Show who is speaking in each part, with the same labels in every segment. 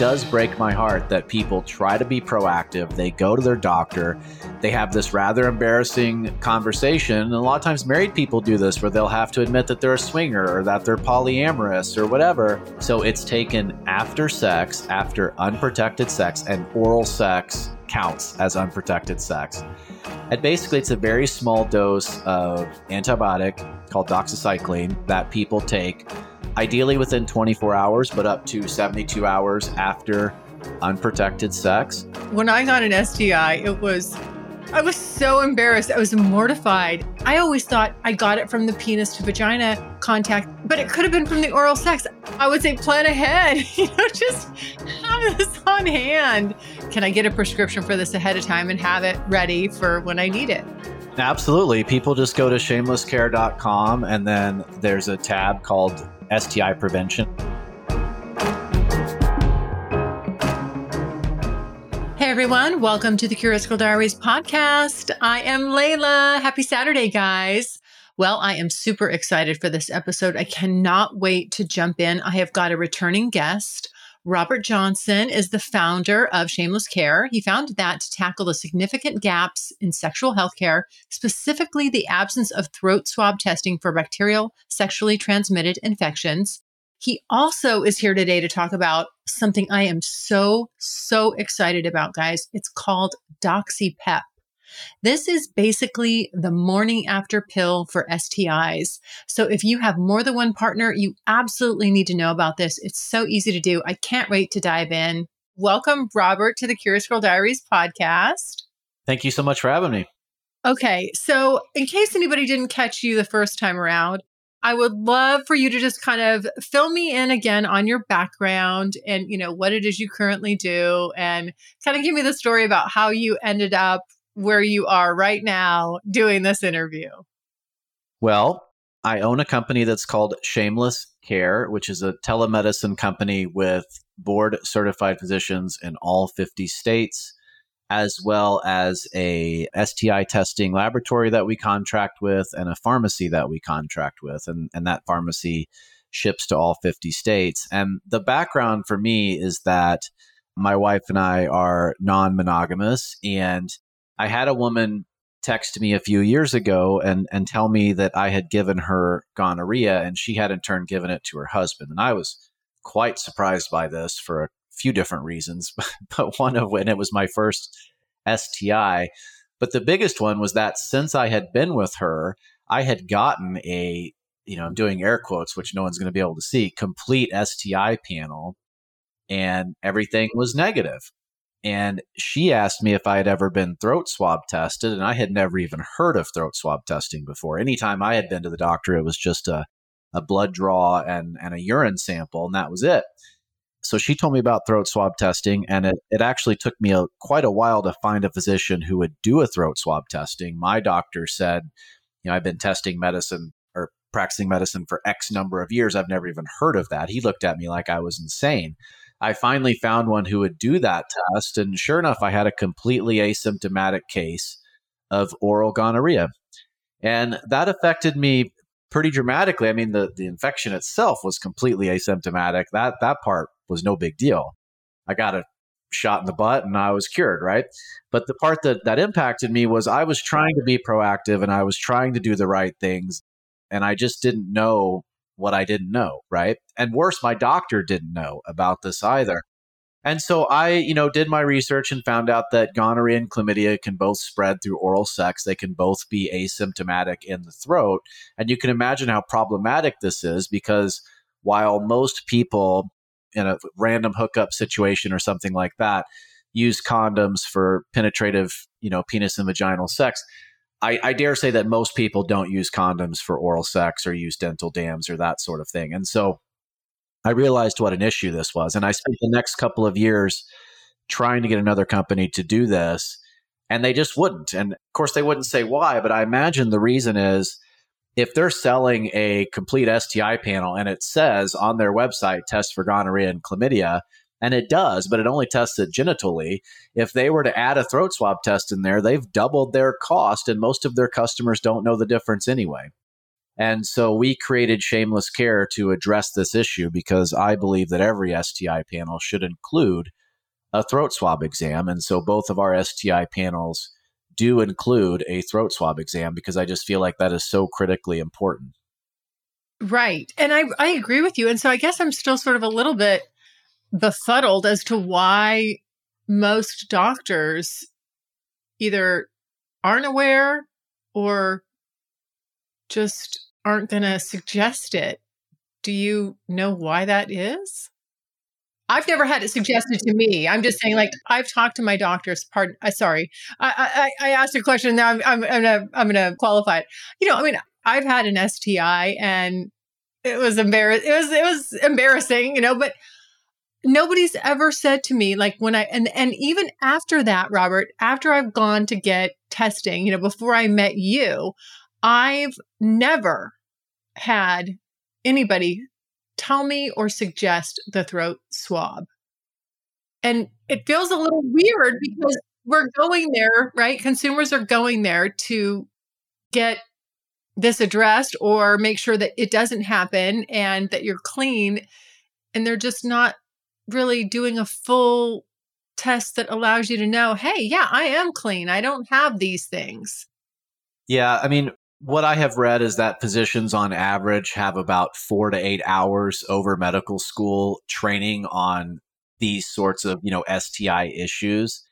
Speaker 1: Does break my heart that people try to be proactive. They go to their doctor. They have this rather embarrassing conversation. And a lot of times, married people do this where they'll have to admit that they're a swinger or that they're polyamorous or whatever. So it's taken after sex, after unprotected sex, and oral sex counts as unprotected sex. And basically, it's a very small dose of antibiotic called doxycycline that people take ideally within 24 hours, but up to 72 hours after unprotected sex.
Speaker 2: When I got an STI, it was I was so embarrassed. I was mortified. I always thought I got it from the penis to vagina contact, but it could have been from the oral sex. I would say plan ahead, you know, just have this on hand. Can I get a prescription for this ahead of time and have it ready for when I need it?
Speaker 1: Absolutely. People just go to shamelesscare.com and then there's a tab called STI prevention.
Speaker 2: Hey everyone, welcome to the Curious Girl Diaries podcast. I am Layla. Happy Saturday, guys. Well, I am super excited for this episode. I cannot wait to jump in. I have got a returning guest. Robert Johnson is the founder of Shameless Care. He founded that to tackle the significant gaps in sexual health care, specifically the absence of throat swab testing for bacterial sexually transmitted infections. He also is here today to talk about something I am so, so excited about, guys. It's called DoxyPep. This is basically the morning after pill for STIs. So if you have more than one partner, you absolutely need to know about this. It's so easy to do. I can't wait to dive in. Welcome, Robert, to the Curious Girl Diaries podcast.
Speaker 1: Thank you so much for having me.
Speaker 2: Okay, so in case anybody didn't catch you the first time around, I would love for you to just kind of fill me in again on your background and you know what it is you currently do and kind of give me the story about how you ended up where you are right now doing this interview?
Speaker 1: Well, I own a company that's called Shameless Care, which is a telemedicine company with board certified physicians in all 50 states, as well as a STI testing laboratory that we contract with and a pharmacy that we contract with. And, and that pharmacy ships to all 50 states. And the background for me is that my wife and I are non monogamous and I had a woman text me a few years ago and and tell me that I had given her gonorrhea and she had in turn given it to her husband. And I was quite surprised by this for a few different reasons, but one of when it was my first STI. But the biggest one was that since I had been with her, I had gotten a, you know, I'm doing air quotes, which no one's going to be able to see, complete STI panel, and everything was negative. And she asked me if I had ever been throat swab tested, and I had never even heard of throat swab testing before. Anytime I had been to the doctor, it was just a, a blood draw and, and a urine sample, and that was it. So she told me about throat swab testing, and it, it actually took me a, quite a while to find a physician who would do a throat swab testing. My doctor said, you know, I've been testing medicine or practicing medicine for X number of years. I've never even heard of that. He looked at me like I was insane. I finally found one who would do that test. And sure enough, I had a completely asymptomatic case of oral gonorrhea. And that affected me pretty dramatically. I mean, the, the infection itself was completely asymptomatic. That that part was no big deal. I got a shot in the butt and I was cured, right? But the part that that impacted me was I was trying to be proactive and I was trying to do the right things and I just didn't know what I didn't know, right? And worse, my doctor didn't know about this either. And so I, you know, did my research and found out that gonorrhea and chlamydia can both spread through oral sex. They can both be asymptomatic in the throat. And you can imagine how problematic this is because while most people in a random hookup situation or something like that use condoms for penetrative, you know, penis and vaginal sex, I, I, dare say that most people don't use condoms for oral sex or use dental dams or that sort of thing. And so I realized what an issue this was. And I spent the next couple of years trying to get another company to do this, and they just wouldn't. And of course, they wouldn't say why, but I imagine the reason is if they're selling a complete STI panel and it says on their website, test for gonorrhea and chlamydia, and it does, but it only tests it genitally. If they were to add a throat swab test in there, they've doubled their cost, and most of their customers don't know the difference anyway. And so we created Shameless Care to address this issue because I believe that every STI panel should include a throat swab exam. And so both of our STI panels do include a throat swab exam because I just feel like that is so critically important.
Speaker 2: Right. And I, I agree with you. And so I guess I'm still sort of a little bit befuddled as to why most doctors either aren't aware or just aren't going to suggest it. Do you know why that is? I've never had it suggested to me. I'm just saying, like, I've talked to my doctors. Pardon, uh, sorry, I, I, I asked a question. Now I'm, I'm, I'm gonna, I'm gonna qualify it. You know, I mean, I've had an STI, and it was embarrassing. It was, it was embarrassing, you know. But nobody's ever said to me, like, when I, and and even after that, Robert, after I've gone to get testing, you know, before I met you, I've never had anybody tell me or suggest the throat swab. And it feels a little weird because we're going there, right? Consumers are going there to get this addressed or make sure that it doesn't happen and that you're clean. And they're just not really doing a full test that allows you to know, hey, yeah, I am clean. I don't have these things.
Speaker 1: Yeah. I mean, what I have read is that physicians on average have about four to eight hours over medical school training on these sorts of, you know, STI issues.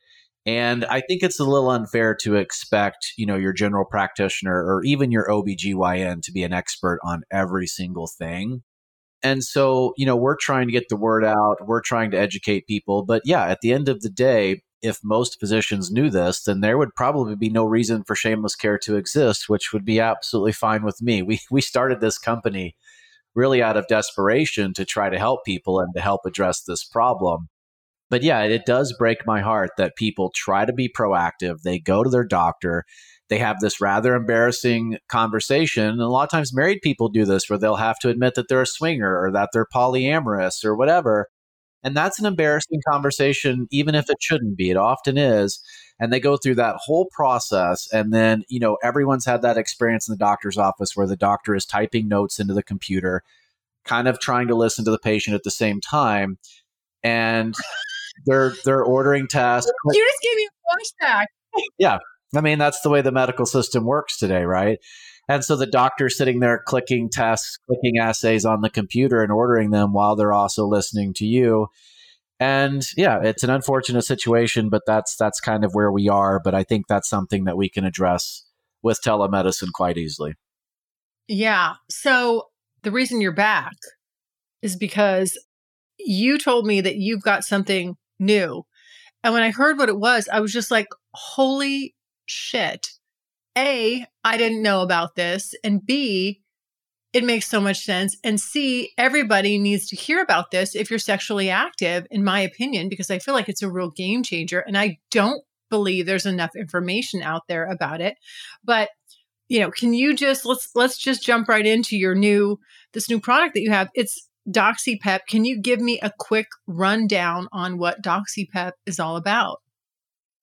Speaker 1: And I think it's a little unfair to expect, you know, your general practitioner or even your OBGYN to be an expert on every single thing. And so, you know, we're trying to get the word out, we're trying to educate people. But yeah, at the end of the day, if most physicians knew this, then there would probably be no reason for shameless care to exist, which would be absolutely fine with me. We we started this company really out of desperation to try to help people and to help address this problem. But yeah, it does break my heart that people try to be proactive. They go to their doctor, they have this rather embarrassing conversation. And a lot of times married people do this where they'll have to admit that they're a swinger or that they're polyamorous or whatever. And that's an embarrassing conversation, even if it shouldn't be. It often is. And they go through that whole process. And then, you know, everyone's had that experience in the doctor's office where the doctor is typing notes into the computer, kind of trying to listen to the patient at the same time. And they're they're ordering tests.
Speaker 2: You just gave me a flashback.
Speaker 1: yeah. I mean, that's the way the medical system works today, right? And so the doctor's sitting there clicking tests, clicking assays on the computer and ordering them while they're also listening to you. And yeah, it's an unfortunate situation, but that's that's kind of where we are. But I think that's something that we can address with telemedicine quite easily.
Speaker 2: Yeah. So the reason you're back is because you told me that you've got something new. And when I heard what it was, I was just like, holy shit. A, I didn't know about this. And B, it makes so much sense. And C, everybody needs to hear about this if you're sexually active, in my opinion, because I feel like it's a real game changer. And I don't believe there's enough information out there about it. But you know, can you just let's let's just jump right into your new this new product that you have. It's DoxyPep. Can you give me a quick rundown on what DoxyPep is all about?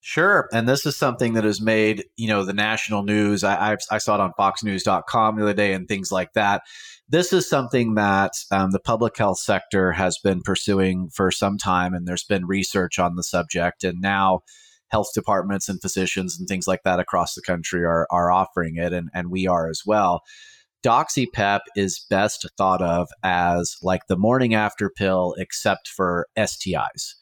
Speaker 1: Sure. And this is something that has made, you know, the national news. I, I, I saw it on foxnews.com the other day and things like that. This is something that um, the public health sector has been pursuing for some time, and there's been research on the subject. And now health departments and physicians and things like that across the country are, are offering it, and, and we are as well. DoxyPep is best thought of as like the morning after pill, except for STIs.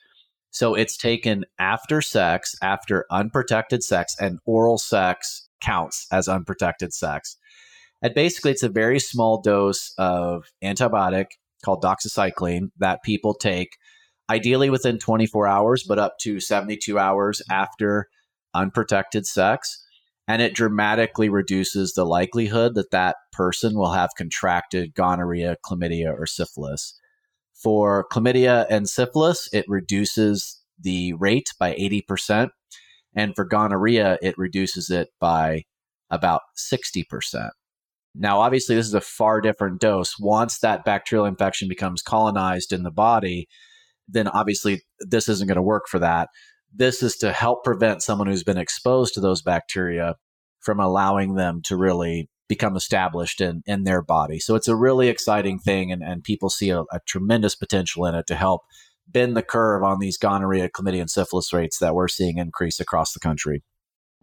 Speaker 1: So it's taken after sex, after unprotected sex, and oral sex counts as unprotected sex. And basically, it's a very small dose of antibiotic called doxycycline that people take ideally within 24 hours, but up to 72 hours after unprotected sex. And it dramatically reduces the likelihood that that person will have contracted gonorrhea, chlamydia, or syphilis For chlamydia and syphilis, it reduces the rate by 80%. And for gonorrhea, it reduces it by about 60%. Now, obviously, this is a far different dose. Once that bacterial infection becomes colonized in the body, then obviously this isn't going to work for that. This is to help prevent someone who's been exposed to those bacteria from allowing them to really become established in, in their body. So it's a really exciting thing, and, and people see a, a tremendous potential in it to help bend the curve on these gonorrhea, chlamydia, and syphilis rates that we're seeing increase across the country.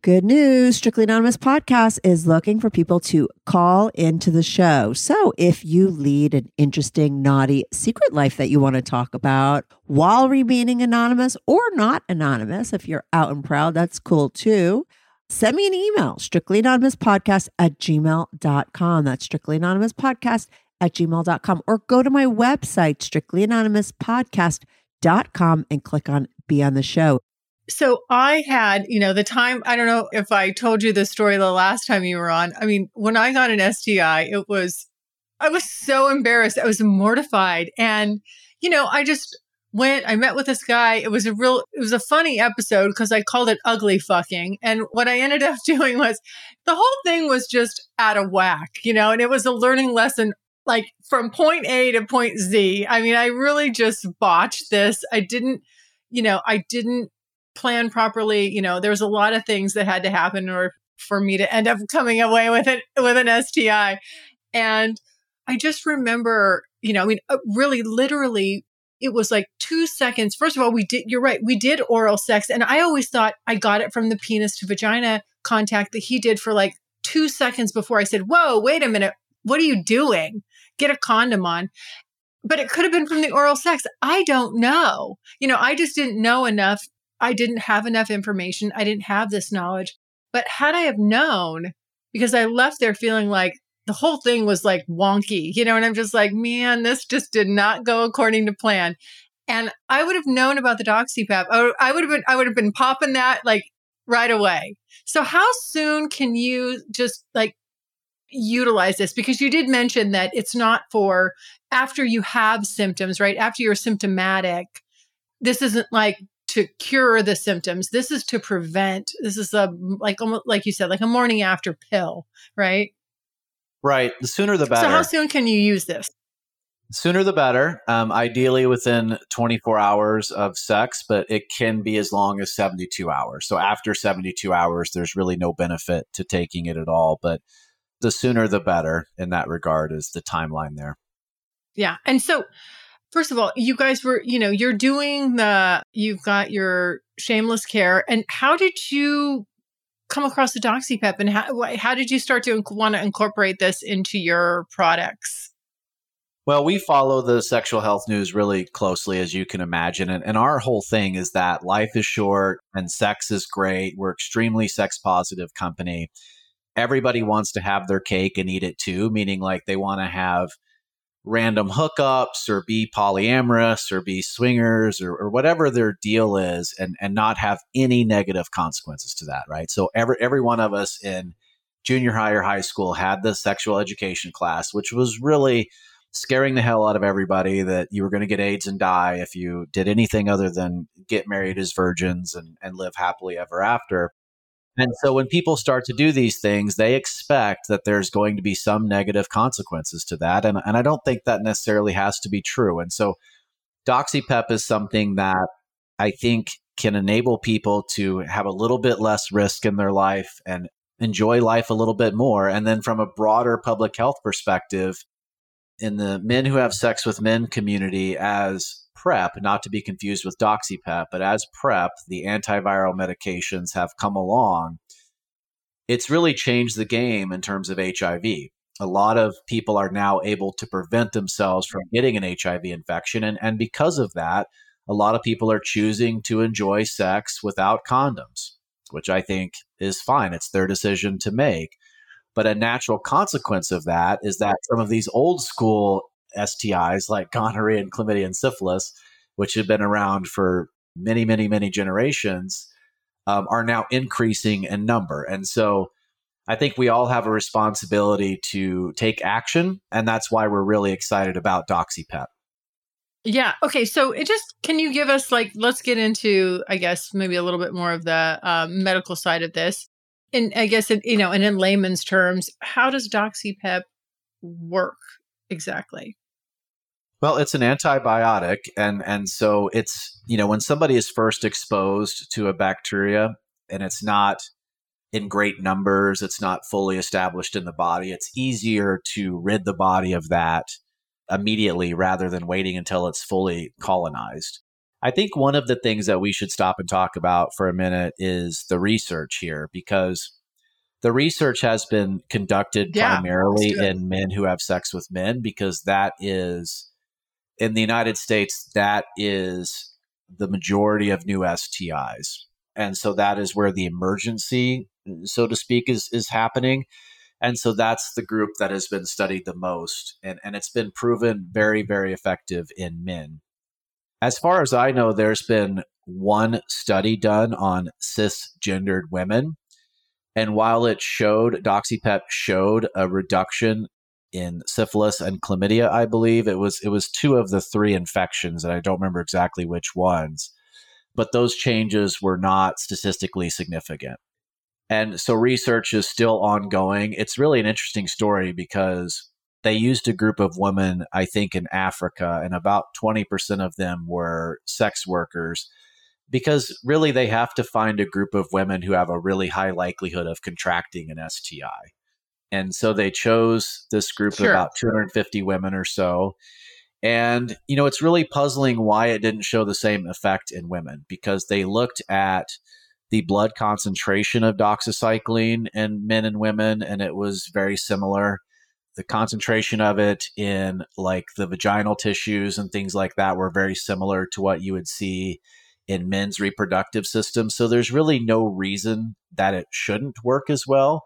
Speaker 3: Good news Strictly Anonymous podcast is looking for people to call into the show. So if you lead an interesting, naughty secret life that you want to talk about while remaining anonymous or not anonymous, if you're out and proud, that's cool too. Send me an email, strictly anonymous podcast at gmail.com. That's strictly anonymous podcast at gmail.com. Or go to my website, strictly anonymous podcast.com, and click on Be on the Show.
Speaker 2: So I had, you know, the time, I don't know if I told you the story the last time you were on. I mean, when I got an STI, it was, I was so embarrassed. I was mortified. And, you know, I just went, I met with this guy. It was a real, it was a funny episode because I called it ugly fucking. And what I ended up doing was the whole thing was just out of whack, you know, and it was a learning lesson like from point A to point Z. I mean, I really just botched this. I didn't, you know, I didn't plan properly. You know, there was a lot of things that had to happen in order for me to end up coming away with it with an STI. And I just remember, you know, I mean, uh, really, literally, it was like two seconds. First of all, we did, you're right, we did oral sex. And I always thought I got it from the penis to vagina contact that he did for like two seconds before I said, Whoa, wait a minute. What are you doing? Get a condom on. But it could have been from the oral sex. I don't know. You know, I just didn't know enough I didn't have enough information. I didn't have this knowledge. But had I have known, because I left there feeling like the whole thing was like wonky, you know, and I'm just like, man, this just did not go according to plan. And I would have known about the doxypep. I would have been, I would have been popping that like right away. So how soon can you just like utilize this? Because you did mention that it's not for after you have symptoms, right? After you're symptomatic. This isn't like to cure the symptoms. This is to prevent. This is a like almost like you said, like a morning after pill, right?
Speaker 1: Right. The sooner the better.
Speaker 2: So how soon can you use this?
Speaker 1: Sooner the better. Um, ideally within 24 hours of sex, but it can be as long as 72 hours. So after 72 hours, there's really no benefit to taking it at all. But the sooner the better in that regard is the timeline there.
Speaker 2: Yeah. And so First of all, you guys were, you know, you're doing the, you've got your shameless care. And how did you come across the DoxyPep and how, how did you start to want to incorporate this into your products?
Speaker 1: Well, we follow the sexual health news really closely, as you can imagine. And, and our whole thing is that life is short and sex is great. We're extremely sex positive company. Everybody wants to have their cake and eat it too, meaning like they want to have random hookups or be polyamorous or be swingers or, or, whatever their deal is and, and not have any negative consequences to that, right? So every every one of us in junior high or high school had the sexual education class, which was really scaring the hell out of everybody that you were going to get AIDS and die if you did anything other than get married as virgins and, and live happily ever after. And so when people start to do these things, they expect that there's going to be some negative consequences to that. And, and I don't think that necessarily has to be true. And so DoxyPep is something that I think can enable people to have a little bit less risk in their life and enjoy life a little bit more. And then from a broader public health perspective, in the men who have sex with men community as PrEP, not to be confused with DoxyPep, but as PrEP, the antiviral medications have come along, it's really changed the game in terms of HIV. A lot of people are now able to prevent themselves from getting an HIV infection. And, and because of that, a lot of people are choosing to enjoy sex without condoms, which I think is fine. It's their decision to make. But a natural consequence of that is that some of these old school STIs like gonorrhea and chlamydia and syphilis, which have been around for many, many, many generations, um, are now increasing in number. And so I think we all have a responsibility to take action. And that's why we're really excited about DoxyPep.
Speaker 2: Yeah. Okay. So it just can you give us like let's get into I guess maybe a little bit more of the um, medical side of this, and I guess it, you know, and in layman's terms, how does doxypep work exactly?
Speaker 1: Well, it's an antibiotic, and and so it's you know when somebody is first exposed to a bacteria and it's not in great numbers, it's not fully established in the body. It's easier to rid the body of that immediately rather than waiting until it's fully colonized. I think one of the things that we should stop and talk about for a minute is the research here because the research has been conducted yeah, primarily in men who have sex with men because that is in the United States, that is the majority of new STIs. And so that is where the emergency, so to speak, is, is happening. And so that's the group that has been studied the most. And, and it's been proven very, very effective in men. As far as I know, there's been one study done on cisgendered women. And while it showed, Doxypep showed a reduction in syphilis and chlamydia, I believe. It was it was two of the three infections, and I don't remember exactly which ones. But those changes were not statistically significant. And so research is still ongoing. It's really an interesting story because they used a group of women, I think, in Africa, and about 20% of them were sex workers because really they have to find a group of women who have a really high likelihood of contracting an STI. And so they chose this group sure. of about 250 women or so. And, you know, it's really puzzling why it didn't show the same effect in women because they looked at the blood concentration of doxycycline in men and women, and it was very similar. The concentration of it in like the vaginal tissues and things like that were very similar to what you would see in men's reproductive system. So there's really no reason that it shouldn't work as well.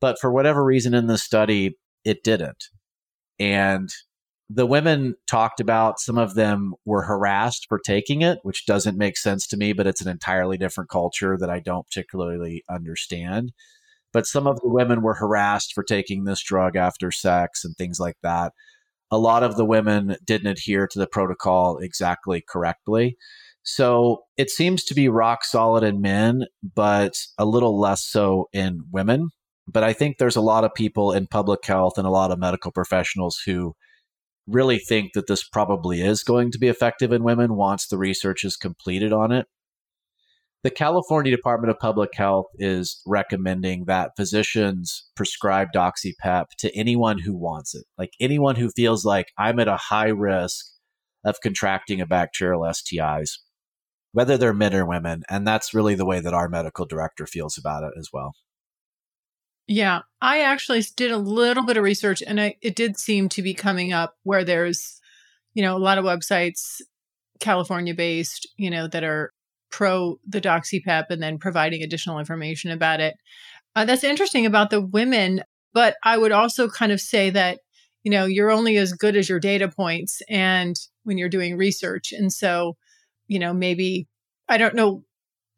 Speaker 1: But for whatever reason in the study, it didn't. And the women talked about some of them were harassed for taking it, which doesn't make sense to me, but it's an entirely different culture that I don't particularly understand. But some of the women were harassed for taking this drug after sex and things like that. A lot of the women didn't adhere to the protocol exactly correctly. So it seems to be rock solid in men, but a little less so in women. But I think there's a lot of people in public health and a lot of medical professionals who really think that this probably is going to be effective in women once the research is completed on it. The California Department of Public Health is recommending that physicians prescribe doxypep to anyone who wants it, like anyone who feels like I'm at a high risk of contracting a bacterial STIs, whether they're men or women. And that's really the way that our medical director feels about it as well.
Speaker 2: Yeah, I actually did a little bit of research and I, it did seem to be coming up where there's, you know, a lot of websites, California based, you know, that are pro the doxypep and then providing additional information about it. Uh, that's interesting about the women, but I would also kind of say that, you know, you're only as good as your data points and when you're doing research. And so, you know, maybe, I don't know,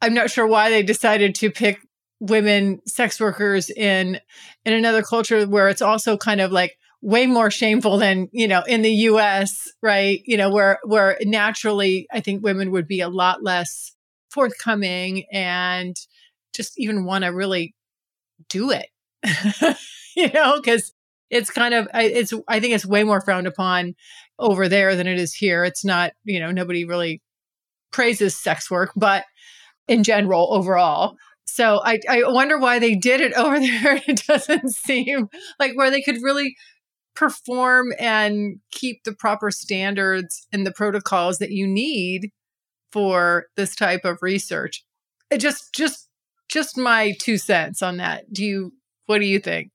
Speaker 2: I'm not sure why they decided to pick women sex workers in in another culture where it's also kind of like way more shameful than you know in the US right? You know where where naturally I think women would be a lot less forthcoming and just even want to really do it. You know cuz it's kind of it's I think it's way more frowned upon over there than it is here. It's not you know nobody really praises sex work but in general overall so I, I wonder why they did it over there. It doesn't seem like where they could really perform and keep the proper standards and the protocols that you need for this type of research. It just just just my two cents on that. Do you what do you think?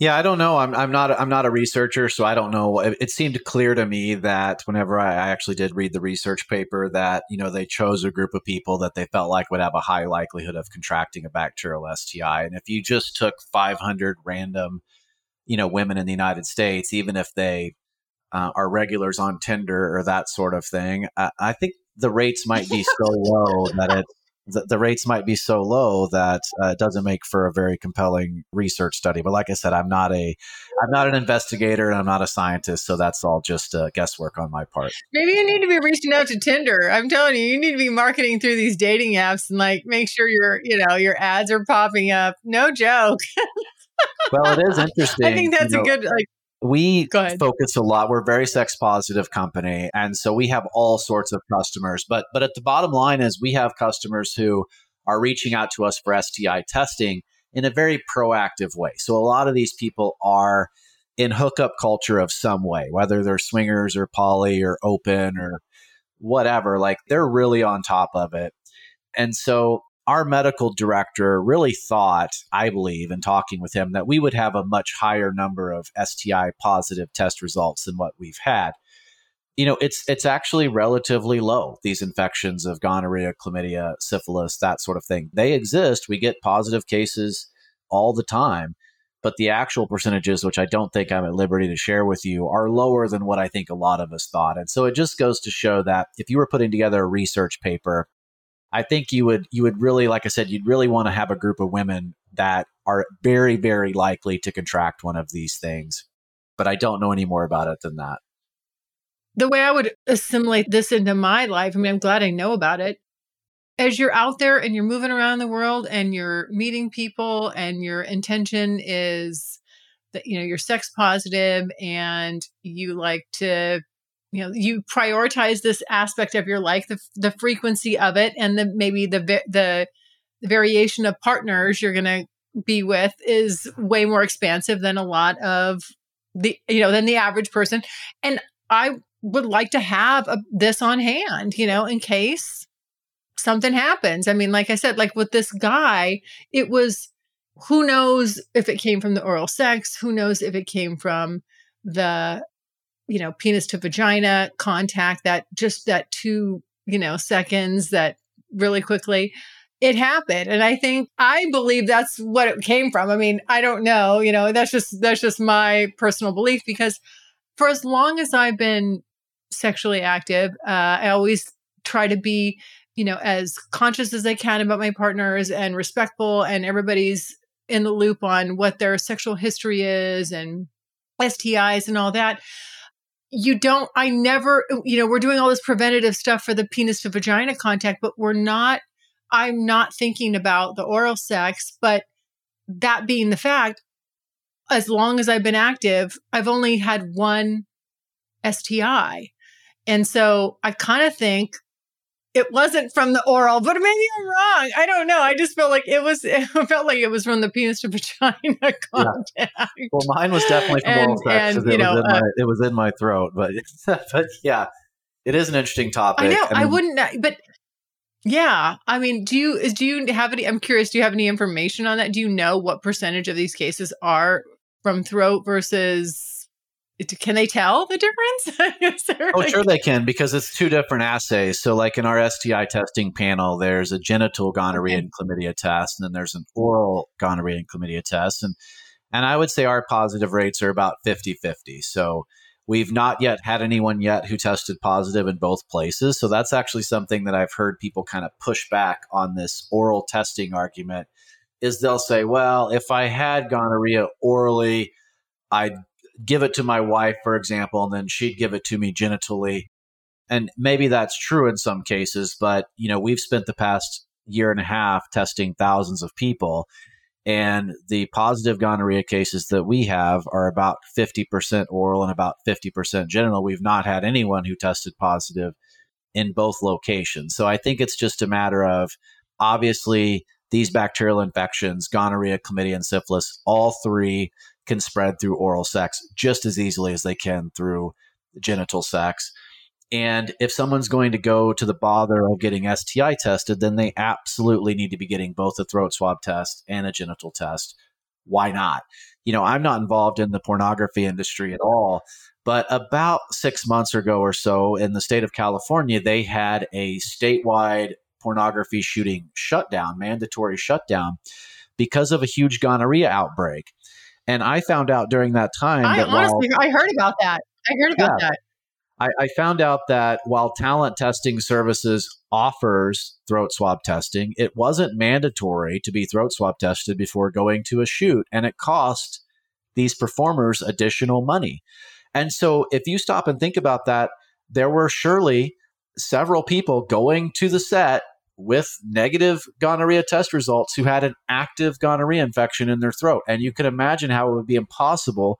Speaker 1: Yeah, I don't know. I'm I'm not I'm not a researcher, so I don't know. It, seemed clear to me that whenever I, I actually did read the research paper, that you know they chose a group of people that they felt like would have a high likelihood of contracting a bacterial STI. And if you just took 500 random, you know, women in the United States, even if they uh, are regulars on Tinder or that sort of thing, I, I think the rates might be so low that it the, the rates might be so low that uh, it doesn't make for a very compelling research study. But like I said, I'm not a I'm not an investigator and I'm not a scientist, so that's all just uh, guesswork on my part.
Speaker 2: Maybe you need to be reaching out to Tinder. I'm telling you, you need to be marketing through these dating apps and like make sure your you know your ads are popping up. No joke.
Speaker 1: well, it is interesting.
Speaker 2: I think that's
Speaker 1: you
Speaker 2: know, a good like
Speaker 1: we focus a lot. We're a very sex positive company and so we have all sorts of customers. But but at the bottom line is we have customers who are reaching out to us for STI testing in a very proactive way. So a lot of these people are in hookup culture of some way whether they're swingers or poly or open or whatever like they're really on top of it. And so our medical director really thought, I believe, in talking with him, that we would have a much higher number of STI positive test results than what we've had. You know, it's it's actually relatively low. These infections of gonorrhea, chlamydia, syphilis, that sort of thing, they exist. We get positive cases all the time, but the actual percentages, which I don't think I'm at liberty to share with you, are lower than what I think a lot of us thought. And so it just goes to show that if you were putting together a research paper I think you would you would really, like I said, you'd really want to have a group of women that are very, very likely to contract one of these things. But I don't know any more about it than that.
Speaker 2: The way I would assimilate this into my life, I mean, I'm glad I know about it. As you're out there and you're moving around the world and you're meeting people and your intention is that, you know, you're sex positive and you like to you know you prioritize this aspect of your life the, the frequency of it and the maybe the the, variation of partners you're going to be with is way more expansive than a lot of the you know than the average person. And i would like to have a, this on hand you know in case something happens. I mean like i said like with this guy it was who knows if it came from the oral sex who knows if it came from the you know, penis to vagina contact, that just that two, you know, seconds that really quickly it happened. And i think i believe that's what it came from. I mean i don't know you know that's just that's just my personal belief because for as long as i've been sexually active uh, i always try to be you know as conscious as i can about my partners and respectful and everybody's in the loop on what their sexual history is and stis and all that you don't i never you know we're doing all this preventative stuff for the penis to vagina contact but we're not i'm not thinking about the oral sex but that being the fact as long as i've been active i've only had one sti and so i kind of think it wasn't from the oral, but maybe I'm wrong. I don't know. I just felt like it was. It felt like it was from the penis to vagina contact. Yeah.
Speaker 1: Well, mine was definitely from and, oral sex. And, you know, was uh, my, it was in my throat, but but yeah, it is an interesting topic.
Speaker 2: I know. I, mean, I wouldn't, but yeah, I mean, do you do you have any? I'm curious. Do you have any information on that? Do you know what percentage of these cases are from throat versus can they tell the difference?
Speaker 1: oh, like- sure they can because it's two different assays. So, like in our STI testing panel, there's a genital gonorrhea and chlamydia test, and then there's an oral gonorrhea and chlamydia test. And and I would say our positive rates are about 50 50. So, we've not yet had anyone yet who tested positive in both places. So, that's actually something that I've heard people kind of push back on this oral testing argument. Is they'll say, well, if I had gonorrhea orally, I'd give it to my wife, for example, and then she'd give it to me genitally. And maybe that's true in some cases, but you know, we've spent the past year and a half testing thousands of people. And the positive gonorrhea cases that we have are about 50% oral and about 50% genital. We've not had anyone who tested positive in both locations. So I think it's just a matter of obviously these bacterial infections, gonorrhea, chlamydia, and syphilis, all three can spread through oral sex just as easily as they can through genital sex. And if someone's going to go to the bother of getting STI tested, then they absolutely need to be getting both a throat swab test and a genital test. Why not? You know, I'm not involved in the pornography industry at all, but about six months ago or so in the state of California, they had a statewide pornography shooting shutdown, mandatory shutdown, because of a huge gonorrhea outbreak. And I found out during that time. I
Speaker 2: that honestly, while, I heard about that. I heard about yeah, that.
Speaker 1: I, I found out that while talent testing services offers throat swab testing, it wasn't mandatory to be throat swab tested before going to a shoot, and it cost these performers additional money. And so, if you stop and think about that, there were surely several people going to the set with negative gonorrhea test results who had an active gonorrhea infection in their throat. And you can imagine how it would be impossible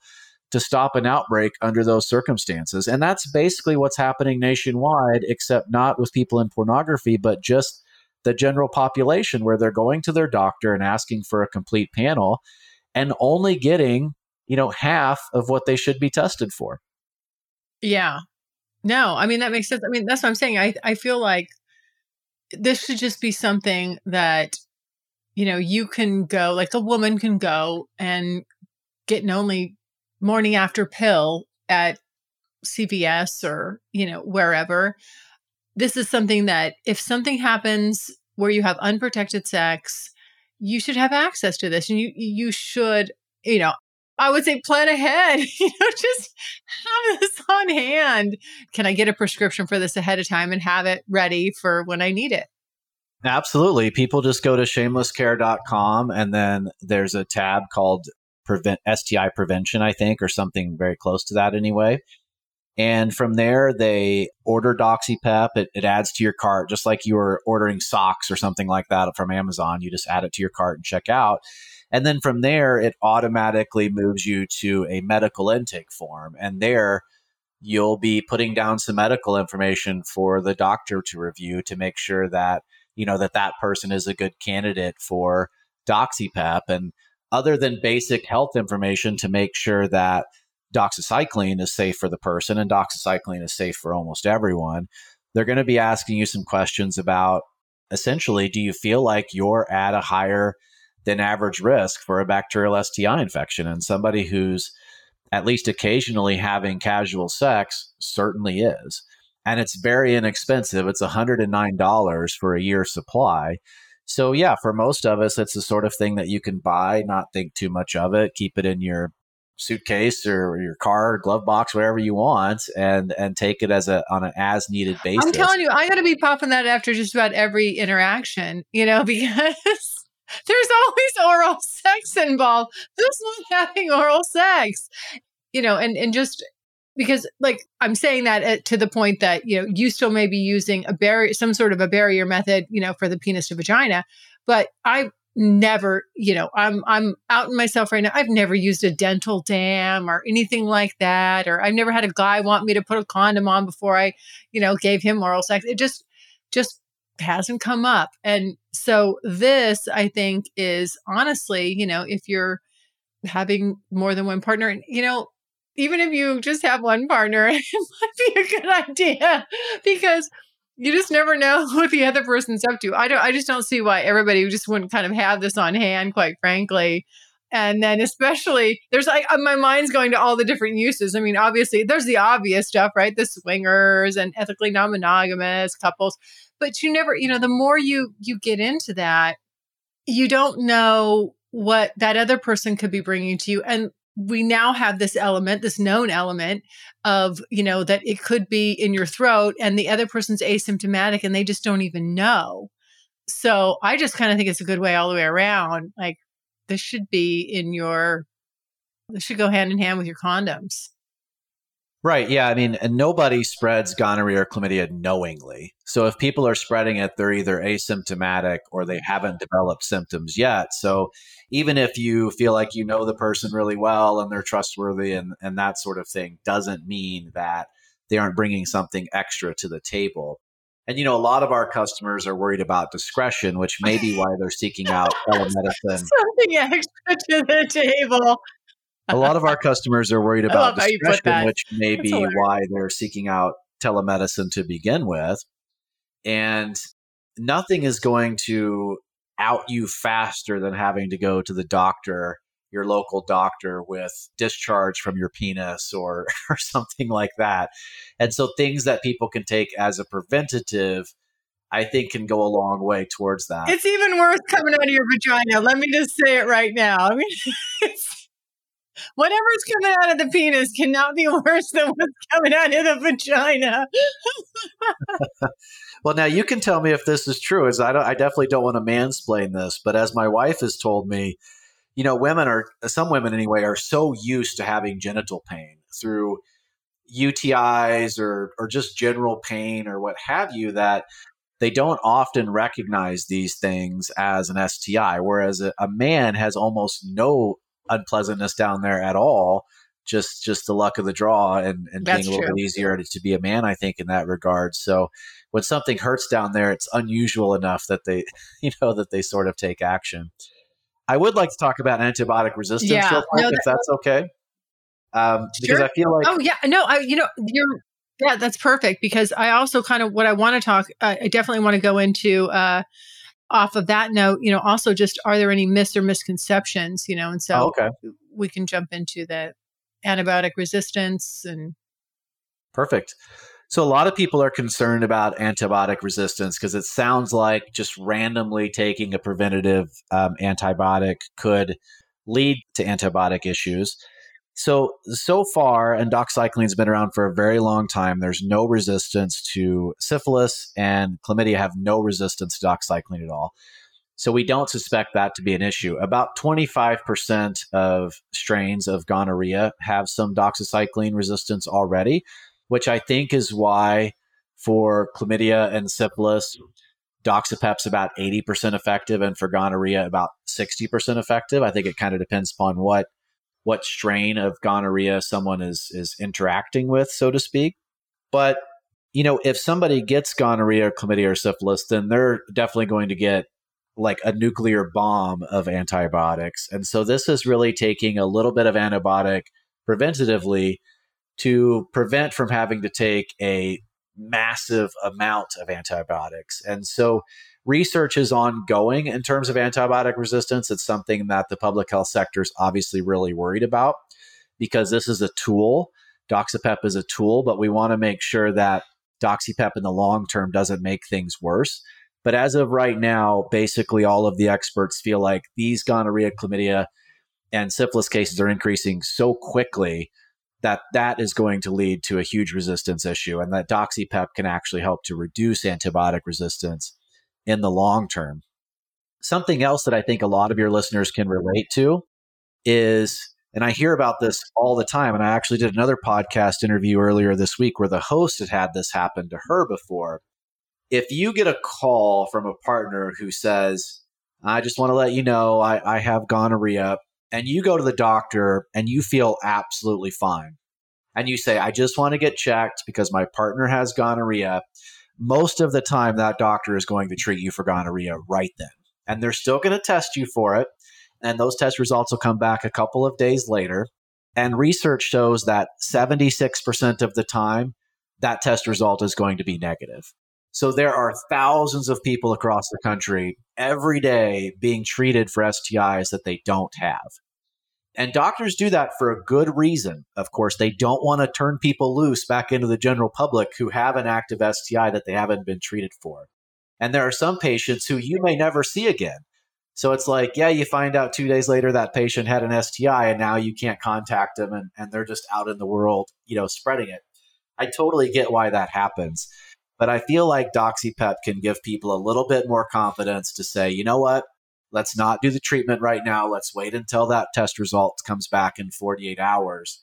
Speaker 1: to stop an outbreak under those circumstances. And that's basically what's happening nationwide, except not with people in pornography, but just the general population where they're going to their doctor and asking for a complete panel and only getting, you know, half of what they should be tested for.
Speaker 2: Yeah. No, I mean that makes sense. I mean, that's what I'm saying. I I feel like this should just be something that you know you can go like a woman can go and get an only morning after pill at CVS or you know wherever. This is something that if something happens where you have unprotected sex you should have access to this and you you should you know I would say plan ahead. You know, just have this on hand. Can I get a prescription for this ahead of time and have it ready for when I need it?
Speaker 1: Absolutely. People just go to shamelesscare.com and then there's a tab called prevent STI prevention, I think, or something very close to that anyway. And from there, they order DoxyPep. It, it adds to your cart, just like you were ordering socks or something like that from Amazon. You just add it to your cart and check out. And then from there, it automatically moves you to a medical intake form. And there, you'll be putting down some medical information for the doctor to review to make sure that, you know, that that person is a good candidate for DoxyPep. And other than basic health information to make sure that doxycycline is safe for the person and doxycycline is safe for almost everyone, they're going to be asking you some questions about essentially, do you feel like you're at a higher than average risk for a bacterial STI infection. And somebody who's at least occasionally having casual sex certainly is. And it's very inexpensive. It's $109 for a year supply. So, yeah, for most of us, it's the sort of thing that you can buy, not think too much of it, keep it in your suitcase or your car, glove box, whatever you want, and and take it as a on an as needed basis.
Speaker 2: I'm telling you, I got to be popping that after just about every interaction, you know, because there's always oral sex involved. Who's not having oral sex? You know, and and just because like I'm saying that uh, to the point that you know you still may be using a barrier, some sort of a barrier method, you know, for the penis to vagina, but I never, you know, I'm I'm out in myself right now. I've never used a dental dam or anything like that, or I've never had a guy want me to put a condom on before I, you know, gave him oral sex. It just just hasn't come up. And so this, I think, is honestly, you know, if you're having more than one partner, and you know, even if you just have one partner, it might be a good idea because you just never know what the other person's up to. I don't I just don't see why everybody just wouldn't kind of have this on hand, quite frankly. And then especially there's like uh, my mind's going to all the different uses. I mean, obviously there's the obvious stuff, right? The swingers and ethically non-monogamous couples but you never you know the more you you get into that you don't know what that other person could be bringing to you and we now have this element this known element of you know that it could be in your throat and the other person's asymptomatic and they just don't even know so i just kind of think it's a good way all the way around like this should be in your this should go hand in hand with your condoms
Speaker 1: Right. Yeah. I mean, and nobody spreads gonorrhea or chlamydia knowingly. So if people are spreading it, they're either asymptomatic or they mm-hmm. haven't developed symptoms yet. So even if you feel like you know the person really well and they're trustworthy and, and that sort of thing, doesn't mean that they aren't bringing something extra to the table. And, you know, a lot of our customers are worried about discretion, which may be why they're seeking out telemedicine.
Speaker 2: Something extra to the table
Speaker 1: a lot of our customers are worried about discretion, which may That's be hilarious. why they're seeking out telemedicine to begin with. And nothing is going to out you faster than having to go to the doctor, your local doctor, with discharge from your penis or, or something like that. And so things that people can take as a preventative. I think can go a long way towards that.
Speaker 2: It's even worse coming out of your vagina. Let me just say it right now. I mean, Whatever's coming out of the penis cannot be worse than what's coming out of the vagina.
Speaker 1: well, now you can tell me if this is true. As I, I definitely don't want to mansplain this, but as my wife has told me, you know, women are some women anyway are so used to having genital pain through UTIs or or just general pain or what have you that they don't often recognize these things as an STI, whereas a, a man has almost no unpleasantness down there at all. Just just the luck of the draw and, and being a little true. bit easier to, to be a man, I think, in that regard. So when something hurts down there, it's unusual enough that they, you know, that they sort of take action. I would like to talk about antibiotic resistance yeah, real quick, no, that, if that's okay. Um, because sure. I feel like
Speaker 2: oh yeah, no, I you know you're yeah, that's perfect because I also kind of what I want to talk. Uh, I definitely want to go into uh, off of that note. You know, also just are there any myths or misconceptions? You know, and so
Speaker 1: oh, okay.
Speaker 2: we can jump into the antibiotic resistance and
Speaker 1: perfect. So a lot of people are concerned about antibiotic resistance because it sounds like just randomly taking a preventative um, antibiotic could lead to antibiotic issues. So, so far, and doxycycline's been around for a very long time. There's no resistance to syphilis, and chlamydia have no resistance to doxycycline at all. So, we don't suspect that to be an issue. About 25% of strains of gonorrhea have some doxycycline resistance already, which I think is why for chlamydia and syphilis, DoxyPep's about 80% effective, and for gonorrhea, about 60% effective. I think it kind of depends upon what what strain of gonorrhea someone is is interacting with, so to speak. But you know, if somebody gets gonorrhea, or chlamydia, or syphilis, then they're definitely going to get like a nuclear bomb of antibiotics. And so this is really taking a little bit of antibiotic preventatively to prevent from having to take a massive amount of antibiotics. And so research is ongoing in terms of antibiotic resistance. It's something that the public health sector is obviously really worried about because this is a tool. DoxyPep is a tool, but we want to make sure that DoxyPep in the long term doesn't make things worse. But as of right now, basically all of the experts feel like these gonorrhea, chlamydia, and syphilis cases are increasing so quickly that that is going to lead to a huge resistance issue and that DoxyPep can actually help to reduce antibiotic resistance in the long term. Something else that I think a lot of your listeners can relate to is, and I hear about this all the time, and I actually did another podcast interview earlier this week where the host had had this happen to her before. If you get a call from a partner who says, I just want to let you know I, I have gonorrhea, and you go to the doctor and you feel absolutely fine, and you say, I just want to get checked because my partner has gonorrhea most of the time that doctor is going to treat you for gonorrhea right then. And they're still going to test you for it. And those test results will come back a couple of days later. And research shows that 76% of the time, that test result is going to be negative. So there are thousands of people across the country every day being treated for STIs that they don't have. And doctors do that for a good reason. Of course, they don't want to turn people loose back into the general public who have an active STI that they haven't been treated for. And there are some patients who you may never see again. So it's like, yeah, you find out two days later that patient had an STI and now you can't contact them and, and they're just out in the world, you know, spreading it. I totally get why that happens. But I feel like DoxyPep can give people a little bit more confidence to say, you know what? let's not do the treatment right now. Let's wait until that test result comes back in 48 hours.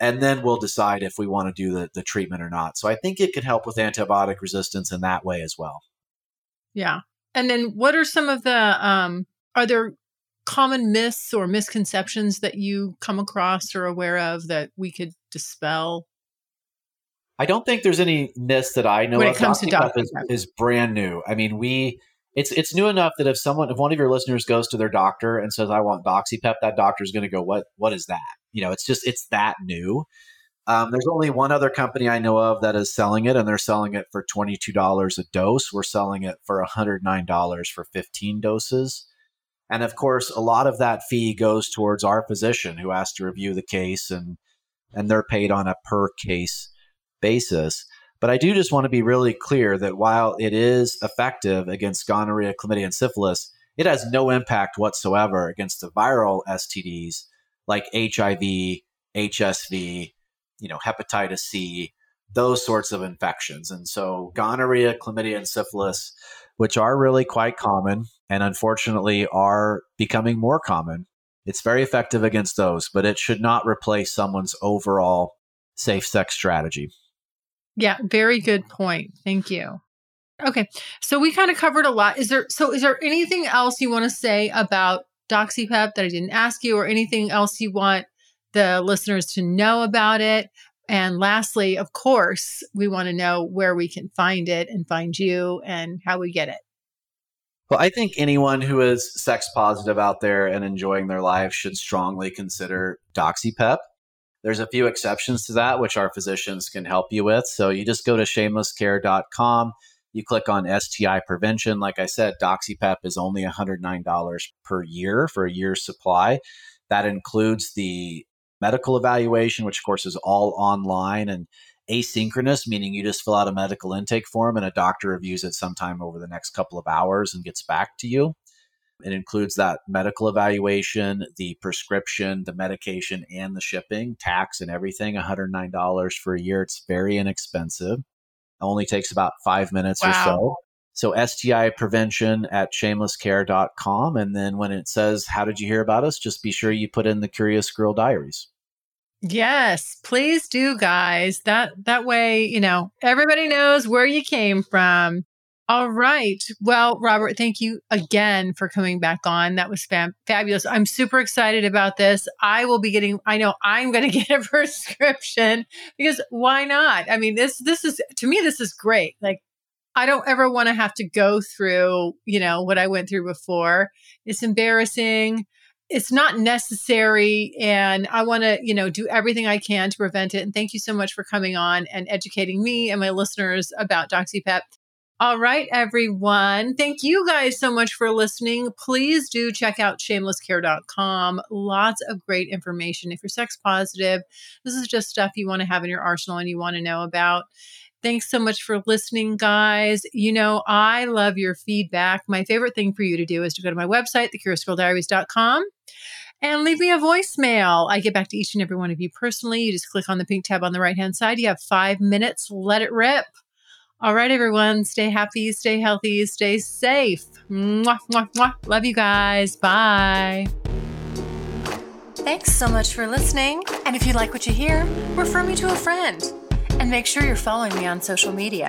Speaker 1: And then we'll decide if we want to do the, the treatment or not. So I think it could help with antibiotic resistance in that way as well.
Speaker 2: Yeah. And then what are some of the, um, are there common myths or misconceptions that you come across or aware of that we could dispel?
Speaker 1: I don't think there's any myths that I know when of. It comes to is, is brand new. I mean, we it's it's new enough that if someone if one of your listeners goes to their doctor and says I want doxypep, that doctor is going to go what what is that? You know, it's just it's that new. Um, there's only one other company I know of that is selling it, and they're selling it for twenty two dollars a dose. We're selling it for hundred nine dollars for fifteen doses. And of course, a lot of that fee goes towards our physician who has to review the case and and they're paid on a per case basis. But I do just want to be really clear that while it is effective against gonorrhea, chlamydia, and syphilis, it has no impact whatsoever against the viral STDs like HIV, HSV, you know, hepatitis C, those sorts of infections. And so gonorrhea, chlamydia, and syphilis, which are really quite common and unfortunately are becoming more common, it's very effective against those, but it should not replace someone's overall safe sex strategy.
Speaker 2: Yeah, very good point. Thank you. Okay. So we kind of covered a lot. Is there so is there anything else you want to say about DoxyPep that I didn't ask you or anything else you want the listeners to know about it? And lastly, of course, we want to know where we can find it and find you and how we get it.
Speaker 1: Well, I think anyone who is sex positive out there and enjoying their life should strongly consider DoxyPep. There's a few exceptions to that, which our physicians can help you with. So you just go to shamelesscare.com. You click on STI prevention. Like I said, DoxyPep is only $109 per year for a year's supply. That includes the medical evaluation, which of course is all online and asynchronous, meaning you just fill out a medical intake form and a doctor reviews it sometime over the next couple of hours and gets back to you. It includes that medical evaluation, the prescription, the medication, and the shipping, tax, and everything $109 for a year. It's very inexpensive. It only takes about five minutes wow. or so. So STI prevention at shamelesscare.com. And then when it says, How did you hear about us? Just be sure you put in the Curious Girl Diaries.
Speaker 2: Yes, please do, guys. That that way, you know, everybody knows where you came from. All right. Well, Robert, thank you again for coming back on. That was fam- fabulous. I'm super excited about this. I will be getting I know I'm going to get a prescription because why not? I mean, this this is to me this is great. Like I don't ever want to have to go through, you know, what I went through before. It's embarrassing it's not necessary and i want to you know do everything i can to prevent it and thank you so much for coming on and educating me and my listeners about doxypep all right everyone thank you guys so much for listening please do check out shamelesscare.com lots of great information if you're sex positive this is just stuff you want to have in your arsenal and you want to know about Thanks so much for listening, guys. You know, I love your feedback. My favorite thing for you to do is to go to my website, thecuriousgirldiaries.com, and leave me a voicemail. I get back to each and every one of you personally. You just click on the pink tab on the right hand side. You have five minutes. Let it rip. All right, everyone. Stay happy, stay healthy, stay safe. Mwah, mwah, mwah. Love you guys. Bye. Thanks so much for listening. And if you like what you hear, refer me to a friend and make sure you're following me on social media.